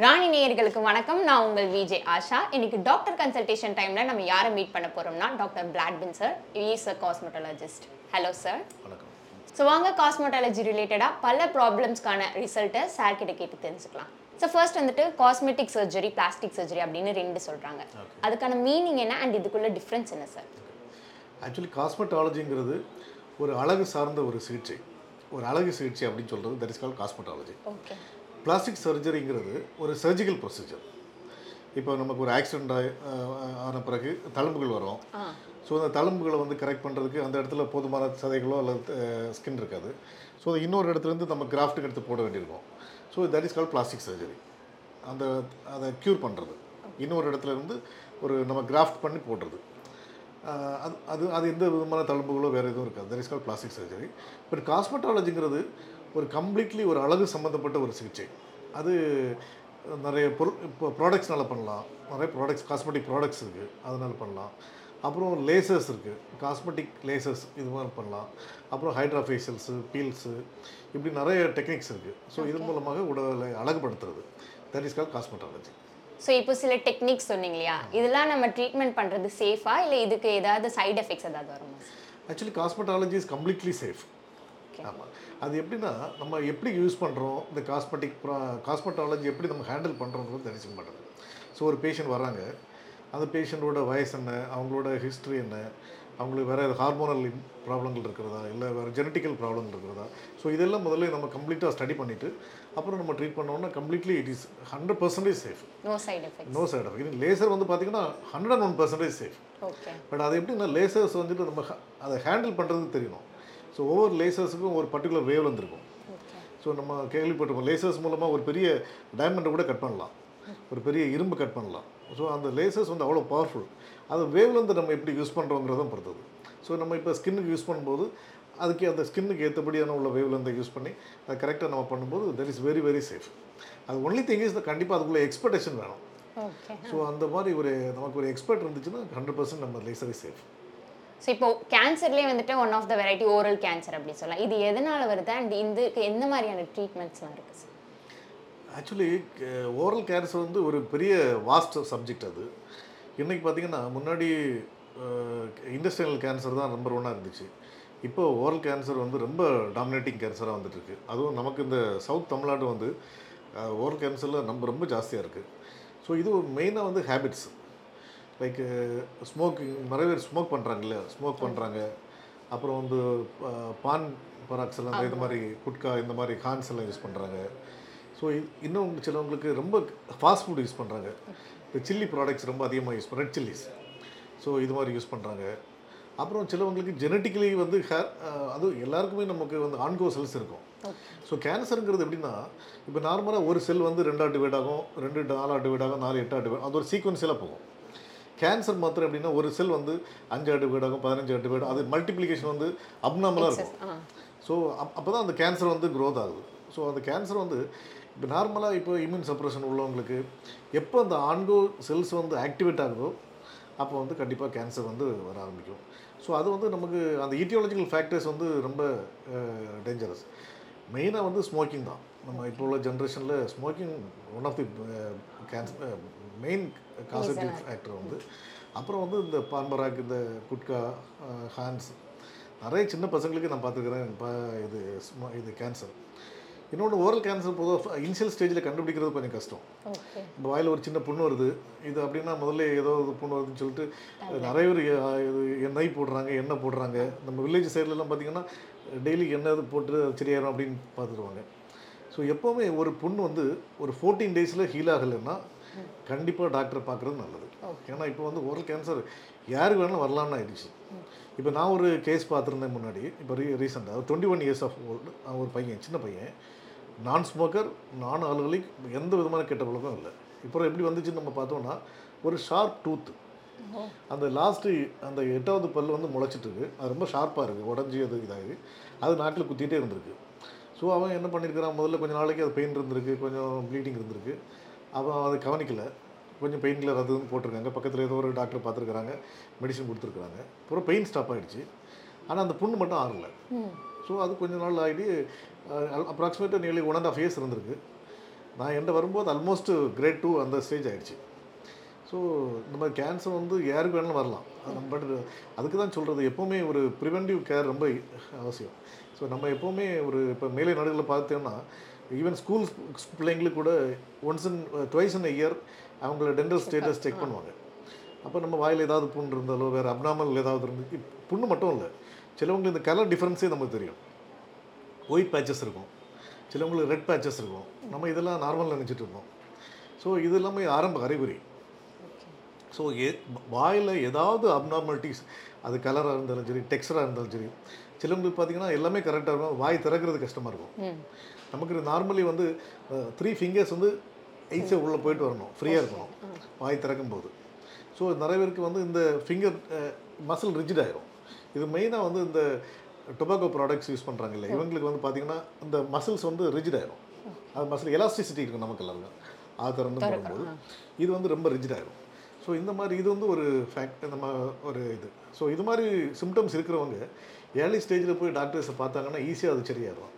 ராணி நேயர்களுக்கு வணக்கம். நான் உங்கள் விஜே ஆஷா. இன்னைக்கு டாக்டர் கன்சல்டேஷன் டைம்ல நம்ம யாரை மீட் பண்ண போறோம்னா doctor பிளாட்பின் sir is a cosmetologist hello sir so வாங்க காஸ்மெட்டாலஜி ரிலேட்டடாக பல ப்ராப்ளம்ஸ்க்கான ரிசல்ட்டை சார் கிட்ட கேட்டு தெரிஞ்சுக்கலாம். ஸோ ஃபர்ஸ்ட் வந்துட்டு காஸ்மெட்டிக் சர்ஜரி பிளாஸ்டிக் சர்ஜரி அப்படின்னு ரெண்டு சொல்றாங்க. அதுக்கான மீனிங் என்ன அண்ட் இதுக்குள்ள டிஃப்ரென்ஸ் என்ன சார் ஆக்சுவலி காஸ்மெட்டாலஜிங்கிறது ஒரு அழகு சார்ந்த ஒரு சிகிச்சை. ஒரு அழகு சிகிச்சை அப்படின்னு சொல்கிறது that is call cosmetology okay plastic சர்ஜரிங்கிறது ஒரு சர்ஜிக்கல் ப்ரொசீஜர் இப்போ நமக்கு ஒரு ஆக்சிடெண்ட் ஆன பிறகு தழும்புகள் வரும். ஸோ அந்த தழும்புகளை வந்து கரெக்ட் பண்ணுறதுக்கு அந்த இடத்துல போதுமான சதைகளோ அல்லது ஸ்கின் இருக்காது. ஸோ இன்னொரு இடத்துலேருந்து நம்ம கிராஃப்ட்டுக்கு எடுத்து போட வேண்டியிருக்கும். So that is call plastic surgery அந்த அதை க்யூர் பண்ணுறது இன்னொரு இடத்துல இருந்து ஒரு நம்ம கிராஃப்ட் பண்ணி போடுறது. அது அது அது எந்த விதமான தழும்புகளோ வேறு எதுவும் இருக்காது. That is call plastic surgery but காஸ்மெட்டாலஜிங்கிறது ஒரு கம்ப்ளீட்லி ஒரு அழகு சம்மந்தப்பட்ட ஒரு சிகிச்சை. அது நிறைய பொருள் இப்போ ப்ராடக்ட்ஸ்னால பண்ணலாம். நிறைய ப்ராடக்ட்ஸ் காஸ்மெட்டிக் ப்ராடக்ட்ஸ் இருக்குது அதனால பண்ணலாம். அப்புறம் லேசர்ஸ் இருக்குது காஸ்மெட்டிக் லேசர்ஸ் இது மாதிரி பண்ணலாம். அப்புறம் ஹைட்ரா ஃபேஷியல்ஸு பீல்ஸு இப்படி நிறைய டெக்னிக்ஸ் இருக்குது ஸோ இது மூலமாக உடலை அழகுபடுத்துறது. That is call cosmetology so இப்போ சில டெக்னிக்ஸ் சொன்னீங்க இல்லையா? இதெல்லாம் நம்ம ட்ரீட்மெண்ட் பண்ணுறது சேஃபா இல்லை இதுக்கு ஏதாவது சைடு எஃபெக்ட்ஸ் ஏதாவது வருமா? Actually cosmetology is completely safe ஆமாம் அது எப்படின்னா நம்ம எப்படி யூஸ் பண்ணுறோம் இந்த காஸ்மெட்டிக் காஸ்மெட்டாலஜி எப்படி நம்ம ஹேண்டில் பண்ணுறோங்கிறது தெரிஞ்சுக்க மாட்டோம். ஸோ ஒரு பேஷண்ட் வராங்க. அந்த பேஷண்ட்டோட வயசு என்ன? அவங்களோட ஹிஸ்ட்ரி என்ன? அவங்களுக்கு வேறு ஹார்மோனல் ப்ராப்ளங்கள் இருக்கிறதா? இல்லை வேறு ஜெனட்டிக்கல் ப்ராப்ளங்கள் இருக்கிறதா? ஸோ இதெல்லாம் முதல்ல நம்ம கம்ப்ளீட்டாக ஸ்டடி பண்ணிவிட்டு அப்புறம் நம்ம ட்ரீட் பண்ணோம்னா completely it is hundred percentage safe no side effects no side effect laser வந்து பார்த்தீங்கன்னா hundred and one percentage safe but அது எப்படின்னா லேசர்ஸ் வந்துட்டு நம்ம அதை ஹேண்டில் பண்ணுறதுக்கு தெரியணும். ஸோ ஒவ்வொரு லேசர்ஸுக்கும் ஒரு பர்டிகுலர் வேவ் ஓகே ஸோ நம்ம கேள்விப்பட்டிருக்கோம் லேசர்ஸ் மூலமாக ஒரு பெரிய டைமண்டை கூட கட் பண்ணலாம். ஒரு பெரிய இரும்பு கட் பண்ணலாம். ஸோ அந்த லேசர்ஸ் வந்து அவ்வளோ பவர்ஃபுல் அது வேவ்லேருந்து நம்ம எப்படி யூஸ் பண்ணுறோங்கிறதும் பொறுத்தது. ஸோ நம்ம இப்போ ஸ்கின்னுக்கு யூஸ் பண்ணும்போது அதுக்கு அந்த ஸ்கின்னுக்கு ஏற்றபடியான உள்ள வேவ்லேருந்து யூஸ் பண்ணி அதை கரெக்டாக நம்ம பண்ணும்போது that is very very safe அது ஒன்லி திங் இஸ் கண்டிப்பாக அதுக்குள்ள எக்ஸ்பெக்டேஷன் வேணும். ஸோ அந்த மாதிரி ஒரு நமக்கு ஒரு எக்ஸ்பர்ட் இருந்துச்சுன்னா ஹண்ட்ரட் பர்சன்ட் நம்ம லேசரே சேஃப் ஸோ இப்போ கேன்சர்லேயே வந்துட்டு one of the variety oral cancer அப்படி சொல்லலாம். இது எதனால வருது? அண்ட் இதுக்கு எந்த மாதிரியான ட்ரீட்மெண்ட்ஸ்லாம் இருக்குது சார் ஆக்சுவலி ஓரல் கேன்சர் வந்து ஒரு பெரிய வாஸ்ட் சப்ஜெக்ட் அது. இன்றைக்கி பார்த்தீங்கன்னா முன்னாடி இண்டஸ்ட்ரியல் கேன்சர் தான் நம்பர் ஒன்னாக இருந்துச்சு. இப்போ ஓரல் கேன்சர் வந்து ரொம்ப டாமினேட்டிங் கேன்சராக வந்துட்டுருக்கு. அதுவும் நமக்கு இந்த சவுத் தமிழ்நாடு வந்து ஓரல் கேன்சரில் நம்ம ரொம்ப ஜாஸ்தியாக இருக்குது ஸோ இது மெயினாக வந்து ஹேபிட்ஸ் லைக் ஸ்மோக்கிங் நிறைய பேர் ஸ்மோக் பண்ணுறாங்கல்ல ஸ்மோக் பண்ணுறாங்க அப்புறம் வந்து பான் பராக்ஸ் எல்லாம் இந்த மாதிரி குட்கா இந்த மாதிரி ஹான்ஸ் எல்லாம் யூஸ் பண்ணுறாங்க ஸோ இன்னும் சிலவங்களுக்கு ரொம்ப ஃபாஸ்ட் ஃபுட் யூஸ் பண்ணுறாங்க இந்த சில்லி ப்ராடக்ட்ஸ் ரொம்ப அதிகமாக யூஸ் ரெட் சில்லிஸ் ஸோ இது மாதிரி யூஸ் பண்ணுறாங்க அப்புறம் சிலவங்களுக்கு ஜெனட்டிக்கலி வந்து ஹேர் அதுவும் எல்லாருக்குமே நமக்கு வந்து ஆன்கோ செல்ஸ் இருக்கும். ஸோ கேன்சருங்கிறது எப்படின்னா இப்போ நார்மலாக ஒரு செல் வந்து ரெண்டாவது டிவைட் ஆகும் ரெண்டு நாலாவது டிவைட் ஆகும் நாலு எட்டாவது டிவைட் அது ஒரு சீக்வன்ஸில் போகும். கேன்சர் மாத்திரம் எப்படின்னா ஒரு செல் வந்து அஞ்சு டிவைட் ஆகும் பதினஞ்சு டிவைட் அது மல்டிப்ளிகேஷன் வந்து அப்நார்மலாக இருக்கும். ஸோ அப் அப்போ தான் அந்த கேன்சர் வந்து க்ரோத் ஆகுது. ஸோ அந்த கேன்சர் வந்து இப்போ நார்மலாக இப்போ இம்யூன் சப்ரஷன் உள்ளவங்களுக்கு எப்போ அந்த ஆன்கோ செல்ஸ் வந்து ஆக்டிவேட் ஆகுதோ அப்போ வந்து கண்டிப்பாக கேன்சர் வந்து வர ஆரம்பிக்கும். ஸோ அது வந்து நமக்கு அந்த ஈட்டியாலஜிக்கல் ஃபேக்டர்ஸ் வந்து ரொம்ப டேஞ்சரஸ் மெயினாக வந்து ஸ்மோக்கிங் தான். நம்ம இப்போ உள்ள ஜென்ரேஷனில் smoking one of the cancer main causative factor வந்து. அப்புறம் வந்து இந்த பான்பராக் இந்த குட்கா ஹான்ஸ். நிறைய சின்ன பசங்களுக்கு நான் பார்த்துக்கிறேன் இப்போ இது இது கேன்சர் இன்னொன்று ஓரல் கேன்சர் பொதுவாக இனிஷியல் ஸ்டேஜில் கண்டுபிடிக்கிறது கொஞ்சம் கஷ்டம். இந்த வாயில் ஒரு சின்ன புண்ணு வருது. இது அப்படின்னா முதல்ல ஏதோ ஒரு புண்ணு வருதுன்னு சொல்லிட்டு நிறைய பேர் இது எண்ணெய் போடுறாங்க எண்ணெய் போடுறாங்க. நம்ம வில்லேஜ் சைட்லலாம் பார்த்தீங்கன்னா டெய்லி எண்ணெய் இது போட்டு அது சரியாயிரும் அப்படின்னு பார்த்துருவாங்க. ஸோ எப்போவுமே ஒரு புண்ணு வந்து ஒரு ஃபோர்டீன் டேஸில் ஹீல் ஆகலைன்னா கண்டிப்பாக டாக்டரை பார்க்குறது நல்லது. ஏன்னா இப்போ வந்து ஓரல் கேன்சர் யாருக்கு வேணாலும் வரலாம்னு ஆயிடுச்சு. இப்போ நான் ஒரு கேஸ் பார்த்துருந்தேன் முன்னாடி. இப்போ ரீ ரீசெண்டாக twenty one years of old ஒரு பையன் சின்ன பையன். நான் ஸ்மோக்கர் நான் ஆளுகளுக்கு எந்த விதமான கெட்ட பழக்கம் இல்லை. இப்போ எப்படி வந்துச்சுன்னு நம்ம பார்த்தோம்னா ஒரு ஷார்ப் டூத்து அந்த லாஸ்ட்டு அந்த எட்டாவது பல் வந்து முளைச்சிட்டு இருக்கு. அது ரொம்ப ஷார்ப்பாக இருக்குது உடஞ்சி அது இதாகி அது நாக்கில் குத்திட்டே இருந்திருக்கு. ஸோ அவன் என்ன பண்ணியிருக்கிறான் முதல்ல கொஞ்சம் நாளைக்கு அது பெயின் இருந்திருக்கு கொஞ்சம் ப்ளீடிங் இருந்திருக்கு. அவன் அதை கவனிக்கல. கொஞ்சம் பெயின் கில்லர் அது இதுன்னு போட்டிருக்காங்க. பக்கத்தில் ஏதோ ஒரு டாக்டர் பார்த்துருக்குறாங்க. மெடிசன் கொடுத்துருக்குறாங்க. அப்புறம் பெயின் ஸ்டாப் ஆயிடுச்சு. ஆனால் அந்த புண்ணு மட்டும் ஆறல. ஸோ அது கொஞ்ச நாள் ஆகிட்டு அப்ராக்சிமேட்டாக nearly one and half years இருந்திருக்கு. நான் என்கிட்ட வரும்போது ஆல்மோஸ்ட் கிரேட் டூ அந்த ஸ்டேஜ் ஆயிடுச்சு. ஸோ இந்த மாதிரி கேன்சர் வந்து யாருக்கு வேணாலும் வரலாம். பட் அதுக்கு தான் சொல்கிறது எப்போவுமே ஒரு ப்ரிவென்டிவ் கேர் ரொம்ப அவசியம். ஸோ நம்ம எப்போவுமே ஒரு இப்போ மேலை நாடுகளில் பார்த்தோம்னா ஈவன் ஸ்கூல் பிள்ளைங்களுக்கு கூட once in twice in year அவங்கள டென்டல் ஸ்டேட்டஸ் செக் பண்ணுவாங்க. அப்போ நம்ம வாயில் ஏதாவது புண் இருந்தாலோ வேறு அப்னாமல் ஏதாவது இருந்து புண்ணு மட்டும் இல்லை. சிலவங்களுக்கு இந்த கலர் டிஃப்ரென்ஸே நமக்கு தெரியும். ஒயிட் பேச்சஸ் இருக்கும். சிலவங்களுக்கு ரெட் பேச்சஸ் இருக்கும். நம்ம இதெல்லாம் நார்மல் நினச்சிட்டு இருந்தோம். ஸோ இது எல்லாமே ஆரம்ப அறிகுறி. ஸோ ஏ வாயில் ஏதாவது அப்நார்மாலிட்டிஸ் அது கலராக இருந்தாலும் சரி டெக்ஸ்டராக இருந்தாலும் சரி சிலவங்களுக்கு பார்த்தீங்கன்னா எல்லாமே கரெக்டாக இருக்கும். வாய் திறக்கிறது கஷ்டமாக இருக்கும். நமக்கு நார்மலி வந்து த்ரீ ஃபிங்கர்ஸ் வந்து எயிட்ஸை உள்ளே போயிட்டு வரணும். ஃப்ரீயாக இருக்கணும். வாய் திறக்கும் போது ஸோ நிறைய பேருக்கு வந்து இந்த ஃபிங்கர் மசில் ரிஜிட் ஆயிரும். இது மெயினாக வந்து இந்த டொபாக்கோ ப்ராடக்ட்ஸ் யூஸ் பண்ணுறாங்க இல்லை இவங்களுக்கு வந்து பார்த்தீங்கன்னா இந்த மசில்ஸ் வந்து ரிஜிட் ஆயிரும். அது மசில் எலாஸ்டிசிட்டி இருக்கும் நமக்கு எல்லாருக்கும். அது திறந்து போடும்போது இது வந்து ரொம்ப ரிஜிட் ஆயிரும். ஸோ இந்த மாதிரி இது வந்து ஒரு ஃபேக்ட் நம்ம ஒரு இது. ஸோ இது மாதிரி சிம்டம்ஸ் இருக்கிறவங்க ஏர்லி ஸ்டேஜில் போய் டாக்டர்ஸை பார்த்தாங்கன்னா ஈஸியாக அது சரியாயிடும்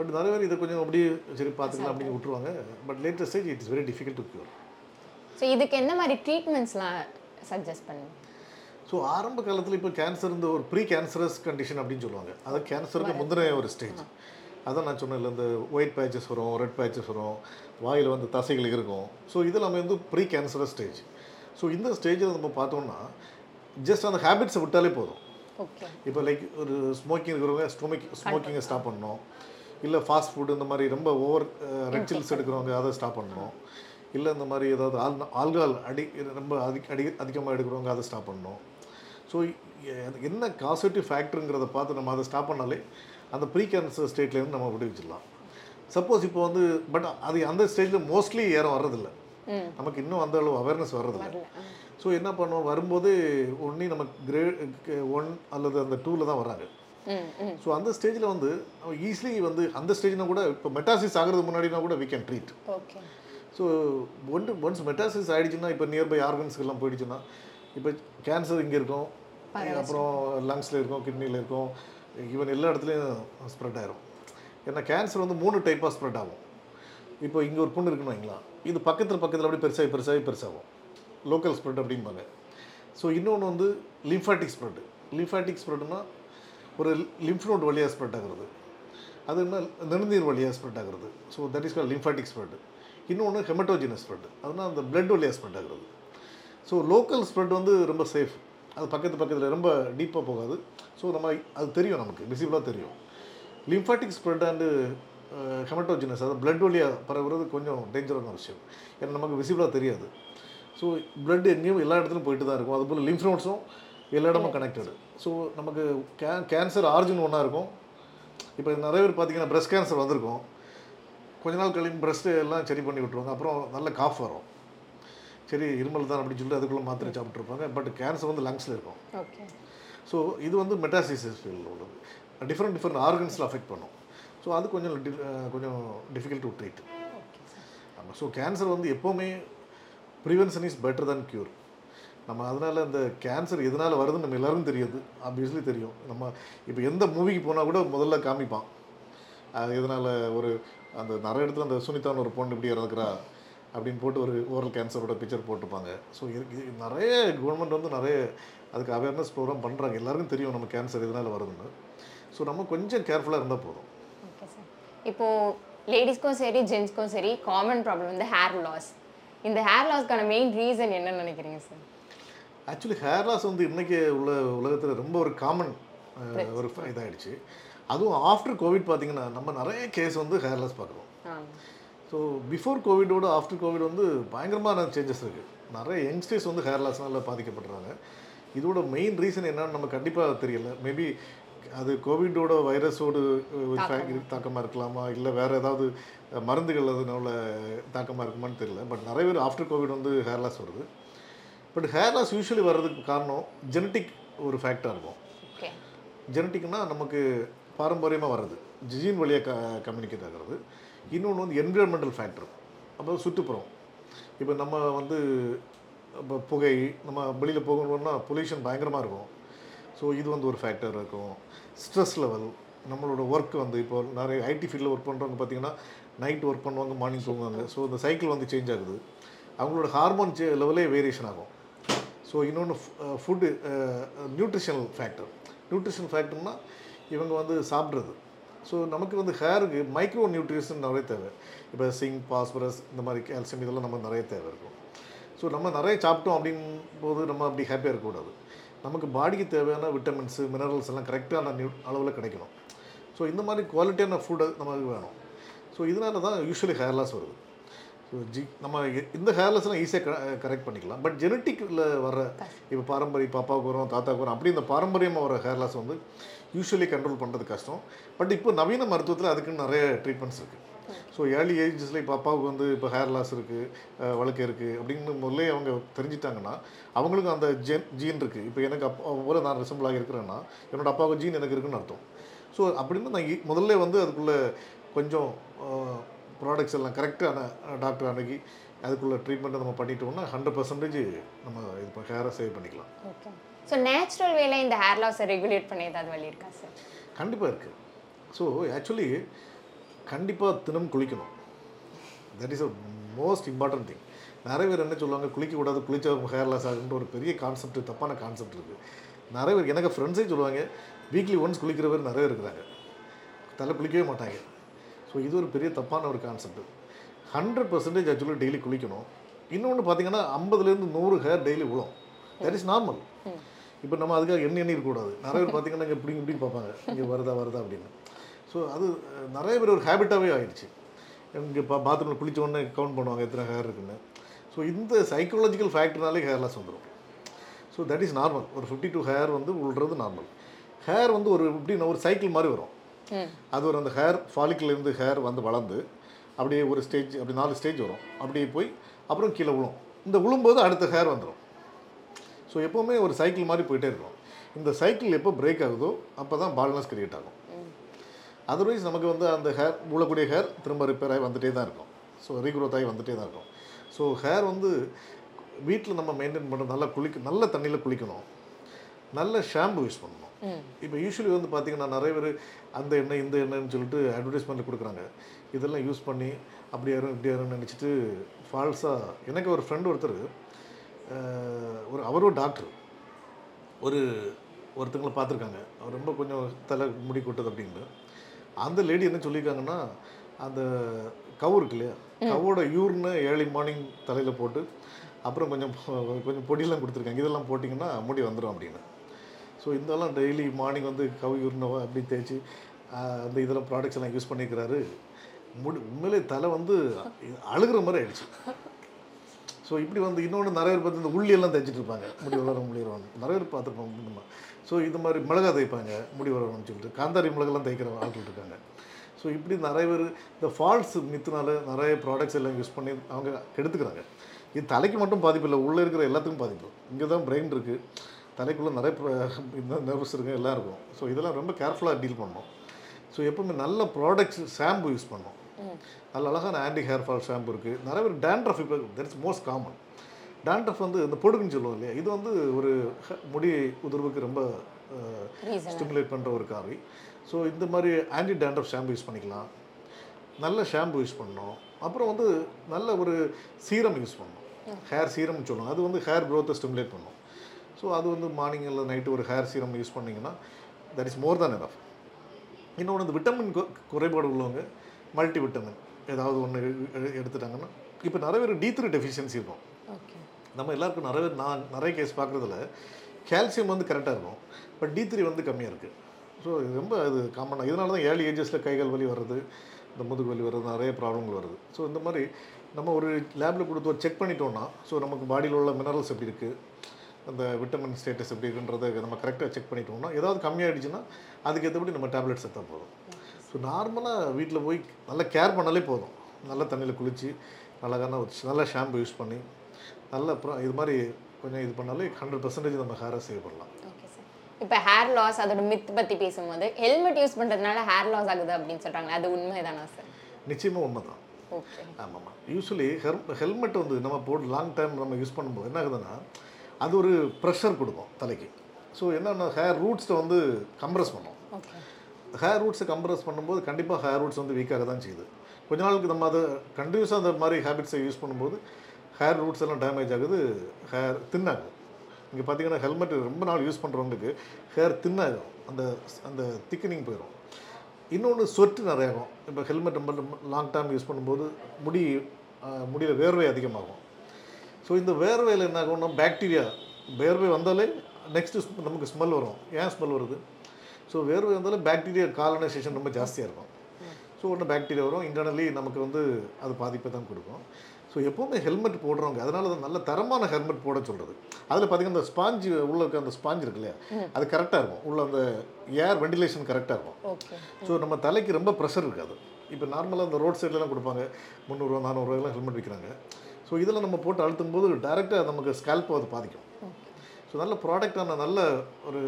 பட் நிறைய பேர் இதை கொஞ்சம் அப்படியே சரி பார்த்துக்கலாம் அப்படின்னு விட்டுருவாங்க. But later stage it is very difficult to cure so இதுக்கு என்ன மாதிரி ட்ரீட்மெண்ட்ஸ்லாம் சஜஸ்ட் பண்ணுங்க ஸோ ஆரம்ப காலத்தில் இப்போ கேன்சர் இந்த ஒரு ப்ரீ கேன்சரஸ் கண்டிஷன் அப்படின்னு சொல்லுவாங்க. அது கேன்சருக்கு முந்தின ஒரு ஸ்டேஜ் அதான் நான் சொன்னேன்ல இந்த ஒயிட் பேச்சஸ் வரும் ரெட் பேச்சஸ் வரும் வாயில் வந்து தசைகள் இருக்கும். ஸோ இது நம்ம வந்து ப்ரீ கேன்சரஸ் ஸ்டேஜ் ஸோ இந்த ஸ்டேஜில் நம்ம பார்த்தோம்னா ஜஸ்ட் அந்த ஹேபிட்ஸை விட்டாலே போதும். இப்போ லைக் ஒரு ஸ்மோக்கிங் இருக்கிறவங்க ஸ்டொமிக் ஸ்மோக்கிங்கை ஸ்டாப் பண்ணணும். இல்லை ஃபாஸ்ட் ஃபுட் இந்த மாதிரி ரொம்ப ஓவர் ரெட் சில்ஸ் எடுக்கிறவங்க அதை ஸ்டாப் பண்ணணும். இல்லை இந்த மாதிரி ஏதாவது ஆல் ஆல்கால் அடி ரொம்ப அதிக அடி அதிகமாக எடுக்கிறவங்க அதை ஸ்டாப் பண்ணணும். ஸோ என்ன காசிட்டிவ் ஃபேக்டருங்கிறத பார்த்து நம்ம அதை ஸ்டாப் பண்ணாலே அந்த ப்ரீ கேன்சர் ஸ்டேட்லேருந்து நம்ம விடுவிச்சிடலாம். சப்போஸ் இப்போ வந்து பட் அது அந்த ஸ்டேஜில் மோஸ்ட்லி யாரும் வர்றதில்ல. நமக்கு இன்னும் அந்த அளவு அவேர்னஸ் வர்றதில்ல. ஸோ என்ன பண்ணுவோம்? வரும்போது ஒன்றி நம்ம கிரேட் ஒன் அல்லது அந்த டூவில் தான் வராங்க ஸோ அந்த ஸ்டேஜில் வந்து ஈஸிலி வந்து அந்த ஸ்டேஜ்னா கூட இப்போ மெட்டாசிஸ் ஆகிறதுக்கு முன்னாடினா கூட we can treat okay so ஒன்று ஒன்ஸ் மெட்டாசிஸ் ஆகிடுச்சுன்னா இப்போ நியர்பை ஆர்கன்ஸ்க்கெல்லாம் போயிடுச்சுன்னா இப்போ கேன்சர் இங்கே இருக்கும் அப்புறம் லங்ஸில் இருக்கும் கிட்னியில் இருக்கும் ஈவன் எல்லா இடத்துலையும் ஸ்ப்ரெட் ஆயிரும். ஏன்னா கேன்சர் வந்து மூணு டைப்பாக ஸ்ப்ரெட் ஆகும். இப்போ இங்கே ஒரு புண்ணு இருக்குன்னு வைங்களா இது பக்கத்தில் பக்கத்தில் அப்படியே பெருசாகி பெருசாகி பெருசாகும். லோக்கல் ஸ்ப்ரெட் அப்படிம்பாங்க. ஸோ இன்னொன்று வந்து லிம்ஃபாட்டிக் ஸ்ப்ரெட் லிம்ஃபாட்டிக் ஸ்ப்ரெட்னா ஒரு லிம்ஃப் நோட் வழியாக ஸ்ப்ரெட் ஆகுறது. அது என்ன நிறநீர் வழியாக ஸ்ப்ரெட் ஆகுறது. So that is call lymphatic spread இன்னொன்று ஹெமட்டோஜினஸ் ஸ்ப்ரெட் அதுனா அந்த பிளட் வழியாக ஸ்ப்ரெட் ஆகுறது. ஸோ லோக்கல் ஸ்ப்ரெட் வந்து ரொம்ப சேஃப் அது பக்கத்து பக்கத்தில் ரொம்ப டீப்பாக போகாது. ஸோ நம்ம அது தெரியும் நமக்கு. விசிபிளாக தெரியும். லிம்ஃபாட்டிக் ஸ்ப்ரெட் அண்டு ஹெமட்டோஜினஸ் அதாவது பிளட் வழியாக பரவுறது கொஞ்சம் டேஞ்சரான விஷயம். ஏன்னா நமக்கு விசிபிளாக தெரியாது. ஸோ blood எங்கேயும் எல்லா இடத்துலையும் போயிட்டு தான் இருக்கும். அதுபோல் லிம்ஃப் நோட்ஸும் எல்லா இடமும் கனெக்டடு ஸோ நமக்கு கே கேன்சர் ஆரிஜின் ஒன்றா இருக்கும். இப்போ நிறைய பேர் பார்த்தீங்கன்னா பிரஸ்ட் கேன்சர் வந்திருக்கும். கொஞ்ச நாள் கழிந்து பிரஸ்ட்டு எல்லாம் சரி பண்ணி விட்ருவாங்க அப்புறம் நல்ல காஃப் வரும். சரி இருமல் தான் அப்படின்னு சொல்லிட்டு அதுக்குள்ளே மாத்திரை சாப்பிட்ருப்பாங்க பட் கேன்சர் வந்து லங்ஸில் இருக்கும். ஸோ இது வந்து மெட்டாசிசிஸ் ஃபீல்டில் உள்ளது. டிஃப்ரெண்ட் டிஃப்ரெண்ட் ஆர்கன்ஸில் அஃபெக்ட் பண்ணும். ஸோ அது கொஞ்சம் கொஞ்சம் டிஃபிகல்ட் டு ட்ரீட் ஆமாம் ஸோ கேன்சர் வந்து எப்போவுமே prevention is better than cure நம்ம அதனால் இந்த கேன்சர் எதனால் வருதுன்னு நம்ம எல்லாருக்கும் தெரியுது. ஆப்வியஸ்லி தெரியும். நம்ம இப்போ எந்த மூவிக்கு போனால் கூட முதல்ல காமிப்பான். அது எதனால் ஒரு அந்த நிறைய இடத்துல அந்த சுனிதான்னு ஒரு பொண்ணு இப்படி இறக்குறா அப்படின்னு போட்டு ஒரு ஓரல் கேன்சரோட பிக்சர் போட்டிருப்பாங்க. ஸோ இது நிறைய கவர்மெண்ட் வந்து நிறைய அதுக்கு அவேர்னஸ் ப்ரோக்ராம் பண்ணுறாங்க எல்லாருக்கும் தெரியும் நம்ம கேன்சர் எதனால் வருதுன்னு. ஸோ நம்ம கொஞ்சம் கேர்ஃபுல்லாக இருந்தால் போதும். இப்போது சார் லேடிஸ்க்கும் சரி ஜென்ஸ்க்கும் சரி காமன் ப்ராப்ளம் வந்து ஹேர் லாஸ் இந்த ஹேர் லாஸ்க்கான மெயின் ரீசன் என்னன்னு நினைக்கிறீங்க சார் ஆக்சுவலி ஹேர் லாஸ் வந்து இன்றைக்கி உள்ள உலகத்தில் ரொம்ப ஒரு காமன் ஒரு ஃப- இதாயிடுச்சு. அதுவும் ஆஃப்டர் கோவிட் பார்த்தீங்கன்னா நம்ம நிறைய கேஸ் வந்து ஹேர் லாஸ் பார்க்குறோம். ஸோ பிஃபோர் கோவிடோட ஆஃப்டர் கோவிட் வந்து பயங்கரமான சேஞ்சஸ் இருக்குது நிறைய யங்ஸ்டர்ஸ் வந்து ஹேர் லாஸ்னால பாதிக்கப்படுறாங்க. இதோட மெயின் ரீசன் என்னன்னு நம்ம கண்டிப்பாக தெரியல. மேபி அது கோவிடோட வைரஸோடு தாக்கமாக இருக்கலாமா? இல்லை வேறு ஏதாவது மருந்துகள் அதனால தாக்கமாக இருக்குமான்னு தெரியல. பட் நிறைய பேர் ஆஃப்டர் கோவிட் வந்து ஹேர் லாஸ் வருது. பட் ஹேர் லாஸ் யூஸ்வலி வர்றதுக்கு காரணம் ஜெனட்டிக் ஒரு ஃபேக்டாக இருக்கும். ஓகே ஜெனட்டிக்னா நமக்கு பாரம்பரியமாக வர்றது. ஜீன் வழியாக க கம்யூனிகேட் ஆகிறது. இன்னொன்று வந்து என்விரான்மெண்டல் ஃபேக்டர் அப்போ சுற்றுப்புறம். இப்போ நம்ம வந்து இப்போ புகை நம்ம வெளியில் போகணும்னா பொல்யூஷன் பயங்கரமாக இருக்கும். ஸோ இது வந்து ஒரு ஃபேக்டர் இருக்கும். ஸ்ட்ரெஸ் லெவல் நம்மளோட ஒர்க் வந்து இப்போ நிறைய ஐடி ஃபீல்டில் ஒர்க் பண்ணுறவங்க பார்த்தீங்கன்னா நைட் ஒர்க் பண்ணுவாங்க மார்னிங் தூங்குவாங்க. ஸோ இந்த சைக்கிள் வந்து சேஞ்ச் ஆகுது. அவங்களோட ஹார்மோன் லெவலே வேரியேஷன் ஆகும். ஸோ இன்னொன்று ஃபுட்டு நியூட்ரிஷனல் ஃபேக்டர் நியூட்ரிஷன் ஃபேக்டர்னா இவங்க வந்து சாப்பிட்றது. ஸோ நமக்கு வந்து ஹேருக்கு மைக்ரோ நியூட்ரிஷன் நிறைய தேவை. இப்போ சிங்க் பாஸ்பரஸ் இந்த மாதிரி கால்சியம் இதெல்லாம் நமக்கு நிறைய தேவை இருக்கும். ஸோ நம்ம நிறைய சாப்பிட்டோம் அப்படின் போது நம்ம அப்படி ஹாப்பியாக இருக்கக்கூடாது. நமக்கு பாடிக்கு தேவையான விட்டமின்ஸு மினரல்ஸ் எல்லாம் கரெக்டான நியூ அளவில் கிடைக்கணும். ஸோ இந்த மாதிரி குவாலிட்டியான ஃபுட்டு நமக்கு வேணும். ஸோ இதனால தான் யூஸ்வலி ஹேர் லாஸ் வருது. ஸோ ஜி நம்ம இந்த ஹேர்லெஸ்லாம் ஈஸியாக கரெக்ட் பண்ணிக்கலாம். பட் ஜெனட்டிக்கில் வர இப்போ பாரம்பரிய பாப்பாவுக்கு வரும் தாத்தாவுக்கு வரும் அப்படி இந்த பாரம்பரியமாக வர ஹேர்லாஸ் வந்து யூஸ்வலி கண்ட்ரோல் பண்ணுறது கஷ்டம். பட் இப்போ நவீன மருத்துவத்தில் அதுக்குன்னு நிறைய ட்ரீட்மெண்ட்ஸ் இருக்குது ஸோ ஏர்லி ஏஜஸில் இப்போ அப்பாவுக்கு வந்து இப்போ ஹேர் லாஸ் இருக்குது வழக்கு இருக்குது அப்படின்னு முதல்ல அவங்க தெரிஞ்சிட்டாங்கன்னா அவங்களுக்கும் அந்த ஜென் ஜீன் இருக்குது இப்போ எனக்கு அப்பா போல நான் ரிசம்பிளாக இருக்கிறேன்னா என்னோடய அப்பாவுக்கு ஜீன் எனக்கு இருக்குன்னு அர்த்தம். ஸோ அப்படின்னு நான் இ- முதல்ல வந்து அதுக்குள்ளே கொஞ்சம் ப்ராடக்ட்ஸ் எல்லாம் கரெக்டான டாக்டர் அணுகி அதுக்குள்ள ட்ரீட்மெண்ட்டை நம்ம பண்ணிட்டோம்னா ஹண்ட்ரட் பர்சன்டேஜ் நம்ம இது ஹேரை சேவ் பண்ணிக்கலாம். ஓகே ஸோ நேச்சுரல் வேல இந்த ஹேர் லாஸை ரெகுலேட் பண்ண ஏதாவது வழி இருக்கா சார் கண்டிப்பாக இருக்குது ஸோ ஆக்சுவலி கண்டிப்பாக தினம் குளிக்கணும். That is a most important thing நிறைய பேர் என்ன சொல்லுவாங்க குளிக்கக்கூடாது குளிச்சா ஹேர் லாஸ் ஆகுன்ற ஒரு பெரிய கான்செப்ட் தப்பான கான்செப்ட் இருக்குது நிறைய பேர் எனக்கு ஃப்ரெண்ட்ஸே சொல்லுவாங்க வீக்லி ஒன்ஸ் குளிக்கிற பேர் நிறைய இருக்கிறாங்க. தலை குளிக்கவே மாட்டாங்க. ஸோ இது ஒரு பெரிய தப்பான ஒரு கான்செப்ட் ஹண்ட்ரட் பர்சன்டேஜ் ஆக்சுவலாக டெய்லி குளிக்கணும். இன்னொன்று பார்த்தீங்கன்னா ஐம்பதுலேருந்து நூறு ஹேர் டெய்லி விழும் தட் இஸ் நார்மல் இப்போ நம்ம அதுக்காக எண்ணி எண்ணி இருக்கக்கூடாது. நிறைய பேர் பார்த்தீங்கன்னா இங்கே இப்படி இப்படி பார்ப்பாங்க. இங்கே வருதா வருதா அப்படின்னு. ஸோ அது நிறைய பேர் ஒரு ஹேபிட்டாகவே ஆயிடுச்சு. இங்கே பா பாத்ரூமில் குளிச்ச உடனே கவுண்ட் பண்ணுவாங்க எத்தனை ஹேர் இருக்குன்னு. ஸோ இந்த சைக்காலஜிக்கல் ஃபேக்டர்னாலே ஹேர் லாஸ் வந்துடும் ஸோ தட் இஸ் நார்மல் ஒரு ஃபிஃப்டி டூ ஹேர் வந்து உள்றது நார்மல் ஹேர் வந்து ஒரு எப்படின்னா ஒரு சைக்கிள் மாதிரி வரும். அது ஒரு அந்த ஹேர் ஃபாலிக்கிலேருந்து ஹேர் வந்து வளர்ந்து அப்படியே ஒரு ஸ்டேஜ் அப்படி நாலு ஸ்டேஜ் வரும். அப்படியே போய் அப்புறம் கீழே விழும். இந்த விழும்போது அடுத்த ஹேர் வந்துடும் ஸோ எப்போவுமே ஒரு சைக்கிள் மாதிரி போயிட்டே இருக்கும். இந்த சைக்கிள் எப்போ பிரேக் ஆகுதோ அப்போ தான் பால்னஸ் கிரியேட் ஆகும். அதர்வைஸ் நமக்கு வந்து அந்த ஹேர் விழக்கூடிய ஹேர் திரும்ப ரிப்பேர் ஆகி வந்துட்டே தான் இருக்கும். ஸோ ரீக்ரோத் ஆகி வந்துட்டே தான் இருக்கும். ஸோ ஹேர் வந்து வீட்டில் நம்ம மெயின்டைன் பண்ணுறது நல்லா குளிக்க நல்ல தண்ணியில் குளிக்கணும். நல்ல ஷாம்பு யூஸ் பண்ணணும். இப்போ யூஸ்வலி வந்து பார்த்தீங்கன்னா நிறைய பேர் அந்த எண்ணெய் இந்த எண்ணெய்னு சொல்லிட்டு அட்வர்டைஸ்மெண்ட் கொடுக்குறாங்க. இதெல்லாம் யூஸ் பண்ணி அப்படி யாரும் இப்படி யாரும் நினச்சிட்டு ஃபால்ஸாக எனக்கு ஒரு ஃப்ரெண்ட் ஒருத்தர் ஒரு அவரும் டாக்டர் ஒரு ஒருத்தங்களை பார்த்துருக்காங்க. அவர் ரொம்ப கொஞ்சம் தலை முடி கொட்டுது அப்படின்னு. அந்த லேடி என்ன சொல்லியிருக்காங்கன்னா அந்த கவு இருக்கு இல்லையா? கவோட யூர்னு ஏர்லி மார்னிங் தலையில் போட்டு அப்புறம் கொஞ்சம் கொஞ்சம் பொடியெல்லாம் கொடுத்துருக்காங்க. இதெல்லாம் போட்டிங்கன்னா முடி வந்துடும் அப்படின்னு. ஸோ இதெல்லாம் டெய்லி மார்னிங் வந்து கவி உருணவா அப்படி தேய்ச்சி அந்த இதெல்லாம் ப்ராடக்ட்ஸ் எல்லாம் யூஸ் பண்ணிக்கிறாரு. முடி உண்மையிலே தலை வந்து அழுகிற மாதிரி ஆயிடுச்சு. ஸோ இப்படி வந்து இன்னொன்று நிறைய பேர் பார்த்து இந்த உள்ளியெல்லாம் தைச்சிட்டு இருப்பாங்க. முடி வளர முடியறவன் நிறைய பேர் பார்த்துருப்போம் நம்ம ஸோ இது மாதிரி மிளகா தைப்பாங்க முடி வளரணும்னு சொல்லிட்டு. காந்தாரி மிளகெல்லாம் தைக்கிற ஆட்கள் இருக்காங்க. ஸோ இப்படி நிறைய பேர் இந்த ஃபால்ஸ் மித்துனால நிறைய ப்ராடக்ட்ஸ் எல்லாம் யூஸ் பண்ணி அவங்க கெடுத்துக்கிறாங்க. இது தலைக்கு மட்டும் பாதிப்பு இல்லை உள்ளே இருக்கிற எல்லாத்துக்கும் பாதிப்பு. இங்கே தான் பிரெயின் இருக்குது தலைக்குள்ளே நிறைய நர்வஸ் இருக்குது எல்லாம் இருக்கும். ஸோ இதெல்லாம் ரொம்ப கேர்ஃபுல்லாக டீல் பண்ணணும் ஸோ எப்பவுமே நல்ல ப்ராடக்ட்ஸ் ஷாம்பு யூஸ் பண்ணணும் நல்ல அழகான ஆன்டி ஹேர் ஃபால் ஷாம்பு இருக்குது நிறைய பேர் டேண்ட்ரஃப் இப்போ தட்ஸ் மோஸ்ட் காமன் டேண்ட்ரஃப் வந்து இந்த பொடுகுன்னு சொல்லுவோம் இல்லையா? இது வந்து ஒரு ஹ- முடி உதிர்வுக்கு ரொம்ப ஸ்டிமுலேட் பண்ணுற ஒரு காரி. ஸோ இந்த மாதிரி ஆன்டி டேண்ட்ரஃப் ஷாம்பு யூஸ் பண்ணிக்கலாம். நல்ல ஷாம்பு யூஸ் பண்ணணும் அப்புறம் வந்து நல்ல ஒரு சீரம் யூஸ் பண்ணணும் ஹேர் சீரம்னு சொல்லுவோம் அது வந்து ஹேர் க்ரோத்தை ஸ்டிமுலேட் பண்ணும். ஸோ அது வந்து மார்னிங் இல்லை நைட்டு ஒரு ஹேர் சீரம் யூஸ் பண்ணிங்கன்னா that is more than enough. இன்னொன்று இந்த விட்டமின் குறைபாடு உள்ளவங்க மல்டி விட்டமின் ஏதாவது ஒன்று எடுத்துட்டாங்கன்னா இப்போ நிறைய பேர் டி த்ரீ டெஃபிஷியன்சி இருக்கும். ஓகே நம்ம எல்லாருக்கும் நிறைய பேர் நான் நிறைய கேஸ் பார்க்குறதுல கால்சியம் வந்து கரெக்டாக இருக்கும் பட் டி த்ரீ வந்து கம்மியாக இருக்குது ஸோ இது ரொம்ப அது காமனாக இதனால தான் ஏர்லி ஏஜஸில் கைகால் வலி வர்றது இந்த முதுகு வலி வர்றது நிறைய ப்ராப்ளங்கள் வருது. ஸோ இந்த மாதிரி நம்ம ஒரு லேபில் கொடுத்து செக் பண்ணிட்டோம்னா ஸோ நமக்கு பாடியில் உள்ள மினரல்ஸ் எப்படி இருக்குது அந்த விட்டமின் ஸ்டேட்டஸ் எப்படி இருக்குன்றதை நம்ம கரெக்டாக செக் பண்ணிட்டோம்னா ஏதாவது கம்மியாயிடுச்சுன்னா அதுக்கு ஏற்றபடி நம்ம டேப்லெட்ஸ் எடுத்தால் போதும். ஸோ நார்மலாக வீட்டில் போய் நல்லா கேர் பண்ணாலே போதும். நல்ல தண்ணியில் குளித்து அழகான ஒரு நல்ல ஷாம்பு யூஸ் பண்ணி நல்ல அப்புறம் இது மாதிரி கொஞ்சம் இது பண்ணாலே ஹண்ட்ரட் பர்சன்டேஜ் நம்ம ஹேரை சேவ் பண்ணலாம். இப்போ ஹேர் லாஸ் அதோட மித் பற்றி பேசும்போது ஹெல்மெட் யூஸ் பண்ணுறதுனால ஹேர் லாஸ் ஆகுது அப்படின்னு சொல்கிறாங்க அது உண்மைதானா சார் நிச்சயமாக உண்மை தான் ஓகே ஆமாம்மா. யூஸ்வலி ஹெல் ஹெல்மெட் வந்து நம்ம போட்டு லாங் டைம் நம்ம யூஸ் பண்ணும்போது என்ன ஆகுதுன்னா அது ஒரு ப்ரெஷர் கொடுக்கும் தலைக்கு. ஸோ என்னென்னா ஹேர் ரூட்ஸை வந்து கம்ப்ரஸ் பண்ணும். ஹேர் ரூட்ஸை கம்ப்ரஸ் பண்ணும்போது கண்டிப்பாக ஹேர் ரூட்ஸ் வந்து வீக்காக தான் செய்யுது. கொஞ்ச நாளுக்கு நம்ம அதை கண்டினியூஸாக அந்த மாதிரி ஹேபிட்ஸை யூஸ் பண்ணும்போது ஹேர் ரூட்ஸ் எல்லாம் டேமேஜ் ஆகுது ஹேர் தின்னாகும் இங்கே பார்த்தீங்கன்னா ஹெல்மெட் ரொம்ப நாள் யூஸ் பண்ணுறவங்களுக்கு ஹேர் தின்னாகும் அந்த அந்த திக்கனிங் போயிடும் இன்னொன்று சொட்டு நிறையாகும் இப்போ ஹெல்மெட் நம்ம லாங் டைம் யூஸ் பண்ணும்போது முடி முடியில வேர்வை அதிகமாகும். ஸோ இந்த வேர்வையில் என்ன ஆகும்னா பாக்டீரியா வேர்வை வந்தாலே நெக்ஸ்ட்டு நமக்கு ஸ்மெல் வரும். ஏன் ஸ்மெல் வருது? ஸோ வேர்வை வந்தாலே பாக்டீரியா காலனைசேஷன் ரொம்ப ஜாஸ்தியாக இருக்கும். ஸோ ஒன்று பாக்டீரியா வரும். இன்டர்னலி நமக்கு வந்து அது பாதிப்பை தான் கொடுக்கும். ஸோ எப்போவுமே ஹெல்மெட் போடுறவங்க அதனால தான் நல்ல தரமான ஹெல்மெட் போட சொல்கிறது அதில் பார்த்தீங்கன்னா அந்த ஸ்பாஞ்சு உள்ள இருக்க அந்த ஸ்பாஞ்ச் இருக்கு இல்லையா? அது கரெக்டாக இருக்கும். உள்ள அந்த ஏர் வெண்டிலேஷன் கரெக்டாக இருக்கும். ஸோ நம்ம தலைக்கு ரொம்ப ப்ரெஷர் இருக்காது. இப்போ நார்மலாக இந்த ரோட் சைட்லலாம் கொடுப்பாங்க. முந்நூறுரூவா நானூறுரூவாய்லாம் ஹெல்மெட் விற்கிறாங்க ஸோ இதில் நம்ம போட்டு அழுத்தும் போது டேரெக்டாக நமக்கு ஸ்கேல்ப்பை அது பாதிக்கும். ஸோ நல்ல ப்ராடக்டான நல்ல ஒரு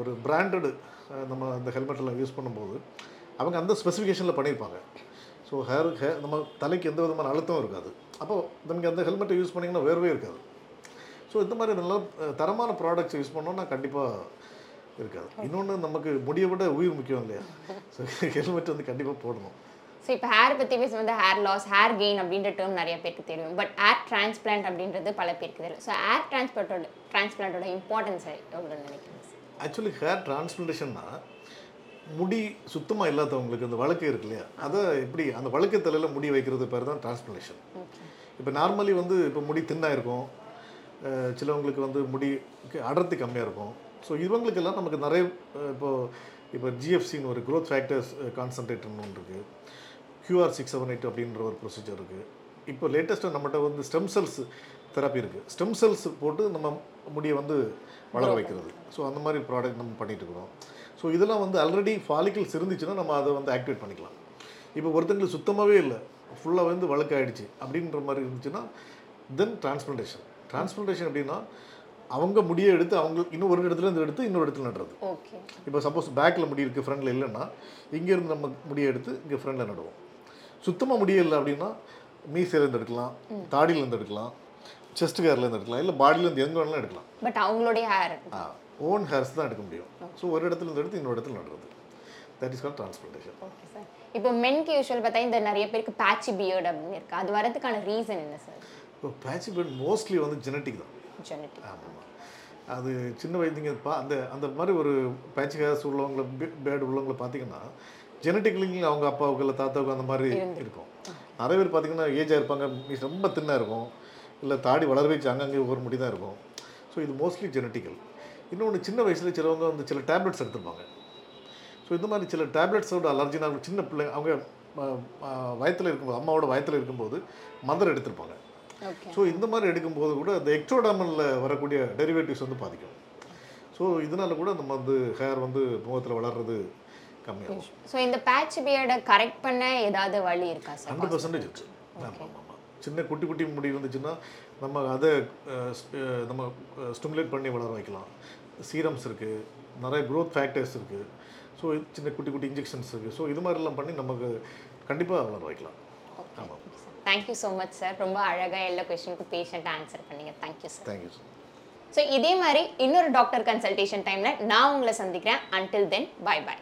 ஒரு பிராண்டடு நம்ம அந்த ஹெல்மெட்டில் யூஸ் பண்ணும்போது அவங்க அந்த ஸ்பெசிஃபிகேஷனில் பண்ணியிருப்பாங்க ஸோ ஹேர் ஹே நம்ம தலைக்கு எந்த விதமான அழுத்தம் இருக்காது. அப்போது நமக்கு அந்த ஹெல்மெட்டை யூஸ் பண்ணிங்கன்னா வேர்வே இருக்காது. ஸோ இந்த மாதிரி நல்ல தரமான ப்ராடக்ட்ஸ் யூஸ் பண்ணோம்னா கண்டிப்பாக இருக்காது. இன்னொன்று நமக்கு முடியை விட உயிர் முக்கியம் இல்லையா? ஸோ ஹெல்மெட் வந்து கண்டிப்பாக போடணும். ஸோ இப்போ ஹேர் பற்றி பேசும்போது ஹேர் லாஸ் ஹேர் கெயின் அப்படின்ற டேர்ம் நிறைய பேருக்கு தெரியும். பட் ஹேர் டிரான்ஸ்பிளான்ட் அப்படின்றது பல பேருக்கு தெரியும். ஸோ ஹேர் டிரான்ஸ்பிளான்ட்டோட டிரான்ஸ்பிளான்ட்டோட இம்பார்ட்டன்ஸ் எவ்வளோ நினைக்கிறீங்க? சார் ஆக்சுவலி ஹேர் டிரான்ஸ்பிளேஷன்னா முடி சுத்தமாக இல்லாதவங்களுக்கு அந்த வழக்கு இருக்கு இல்லையா? அதை எப்படி அந்த வழுக்கு தலையில் முடி வைக்கிறது பேர் தான் டிரான்ஸ்பிளேஷன் இப்போ நார்மலி வந்து இப்போ முடி தின்னாக இருக்கும் சிலவங்களுக்கு வந்து முடி அடர்த்தி கம்மியாக இருக்கும். ஸோ இவங்களுக்கெல்லாம் நமக்கு நிறைய அஹ் இப்போ ஜிஎஃப்சின்னு ஒரு growth ஃபேக்டர்ஸ் கான்சன்ட்ரேட்னு ஒன்று இருக்குது கியூஆர் சிக்ஸ் செவன் எயிட் அப்படின்ற ஒரு ப்ரொசீஜர் இருக்குது இப்போ லேட்டஸ்ட்டாக நம்மகிட்ட வந்து ஸ்டெம் செல்ஸ் தெரப்பி இருக்குது ஸ்டெம் செல்ஸ் போட்டு நம்ம முடியை வந்து வளர வைக்கிறது. ஸோ அந்த மாதிரி ப்ராடக்ட் நம்ம பண்ணிட்டு இருக்கிறோம். ஸோ இதெல்லாம் வந்து ஆல்ரெடி ஃபாலிக்கல்ஸ் இருந்துச்சுன்னா நம்ம அதை வந்து ஆக்டிவேட் பண்ணிக்கலாம். இப்போ ஒருத்தங்களுக்கு சுத்தமாகவே இல்லை. ஃபுல்லாக வந்து வழக்காயிடுச்சு அப்படின்ற மாதிரி இருந்துச்சுன்னா தென் டிரான்ஸ்பிளண்டேஷன் டிரான்ஸ்பிளண்டேஷன் அப்படின்னா அவங்க முடியை எடுத்து அவங்க இன்னும் ஒரு இடத்துல இருந்து எடுத்து இன்னொரு இடத்துல நடுறது. ஓகே இப்போ சப்போஸ் பேக்கில் முடி இருக்குது ஃப்ரண்டில் இல்லைன்னா இங்கேருந்து நம்ம முடியை எடுத்து இங்கே ஃப்ரண்டில் நடுவோம். சுத்தமாக முடியல அப்படின்னா மீசையிலேருந்து எடுக்கலாம் தாடியிலேருந்து எடுக்கலாம் செஸ்ட் கேர்லேருந்து எடுக்கலாம் இல்லை பாடியிலேருந்து எங்கே வேணாலும் எடுக்கலாம். பட் அவங்களுடைய ஹேர் ஓன் ஹேர்ஸ் தான் எடுக்க முடியும். ஸோ ஒரு இடத்துல இருந்து எடுத்து இன்னொரு இடத்துல நடுறது. That is call transplantation okay sir இப்போ மென்க்கு யூஸ்வல் பார்த்தா இந்த நிறைய பேருக்கு பேட்சி பியர்ட் அப்படின்னு இருக்கு. அது வரதுக்கான ரீசன் என்ன சார் இப்போ பேட்சி பெட் மோஸ்ட்லி வந்து ஜெனட்டிக் தான். ஜெனட்டிக் ஆமாம் அது சின்ன வயதுங்க பா அந்த அந்த மாதிரி ஒரு பேட்ச் ஹேர்ஸ் உள்ளவங்கள பேட் உள்ளவங்கள பார்த்தீங்கன்னா ஜெனட்டிக்கலி அவங்க அப்பாவுக்கு இல்லை தாத்தாவுக்கு அந்த மாதிரி இருக்கும். நிறைய பேர் பார்த்தீங்கன்னா ஏஜாக இருப்பாங்க ரொம்ப தின்னாக இருக்கும். இல்லை தாடி வளர வச்சு அங்கங்கே ஒரு முடி தான் இருக்கும். ஸோ இது மோஸ்ட்லி ஜெனட்டிக்கல் இன்னொன்று சின்ன வயசில் சிலவங்க வந்து சில டேப்லெட்ஸ் எடுத்துருப்பாங்க. ஸோ இந்த மாதிரி சில டேப்லெட்ஸோட அலர்ஜினா சின்ன பிள்ளை அவங்க வயத்தில் இருக்கும்போது அம்மாவோட வயத்தில் இருக்கும்போது மதர் எடுத்திருப்பாங்க. ஸோ இந்த மாதிரி எடுக்கும்போது கூட அந்த எக்ட்ரோடாமலில் வரக்கூடிய டெரிவேட்டிவ்ஸ் வந்து பாதிக்கும். ஸோ இதனால கூட நம்ம வந்து ஹேர் வந்து முகத்தில் வளர்றது கம்மியாகும் ஸோ இந்த பேட்ச் பியர்டை கரெக்ட் பண்ண ஏதாவது வழி இருக்கா சார் ஹண்ட்ரட் பர்சன்டேஜ் இருக்கு. ஆமாம் ஆமாம் சின்ன குட்டி குட்டி முடி வந்துச்சுன்னா நம்ம அதை நம்ம ஸ்டிமுலேட் பண்ணி வளர வைக்கலாம். சீரம்ஸ் இருக்குது நிறைய growth ஃபேக்டர்ஸ் இருக்குது ஸோ சின்ன குட்டி குட்டி இன்ஜெக்ஷன்ஸ் இருக்குது ஸோ இது மாதிரிலாம் பண்ணி நமக்கு கண்டிப்பாக வளர வைக்கலாம். ஆமாம் தேங்க்யூ ஸோ மச் சார் ரொம்ப அழகாக எல்லா கொஸ்டினுக்கும் பேஷண்ட்டாக ஆன்சர் பண்ணீங்க. Thank you sir thank you sir so இதே மாதிரி இன்னொரு டாக்டர் கன்சல்டேஷன் டைமில் நான் உங்களை சந்திக்கிறேன். Until then by by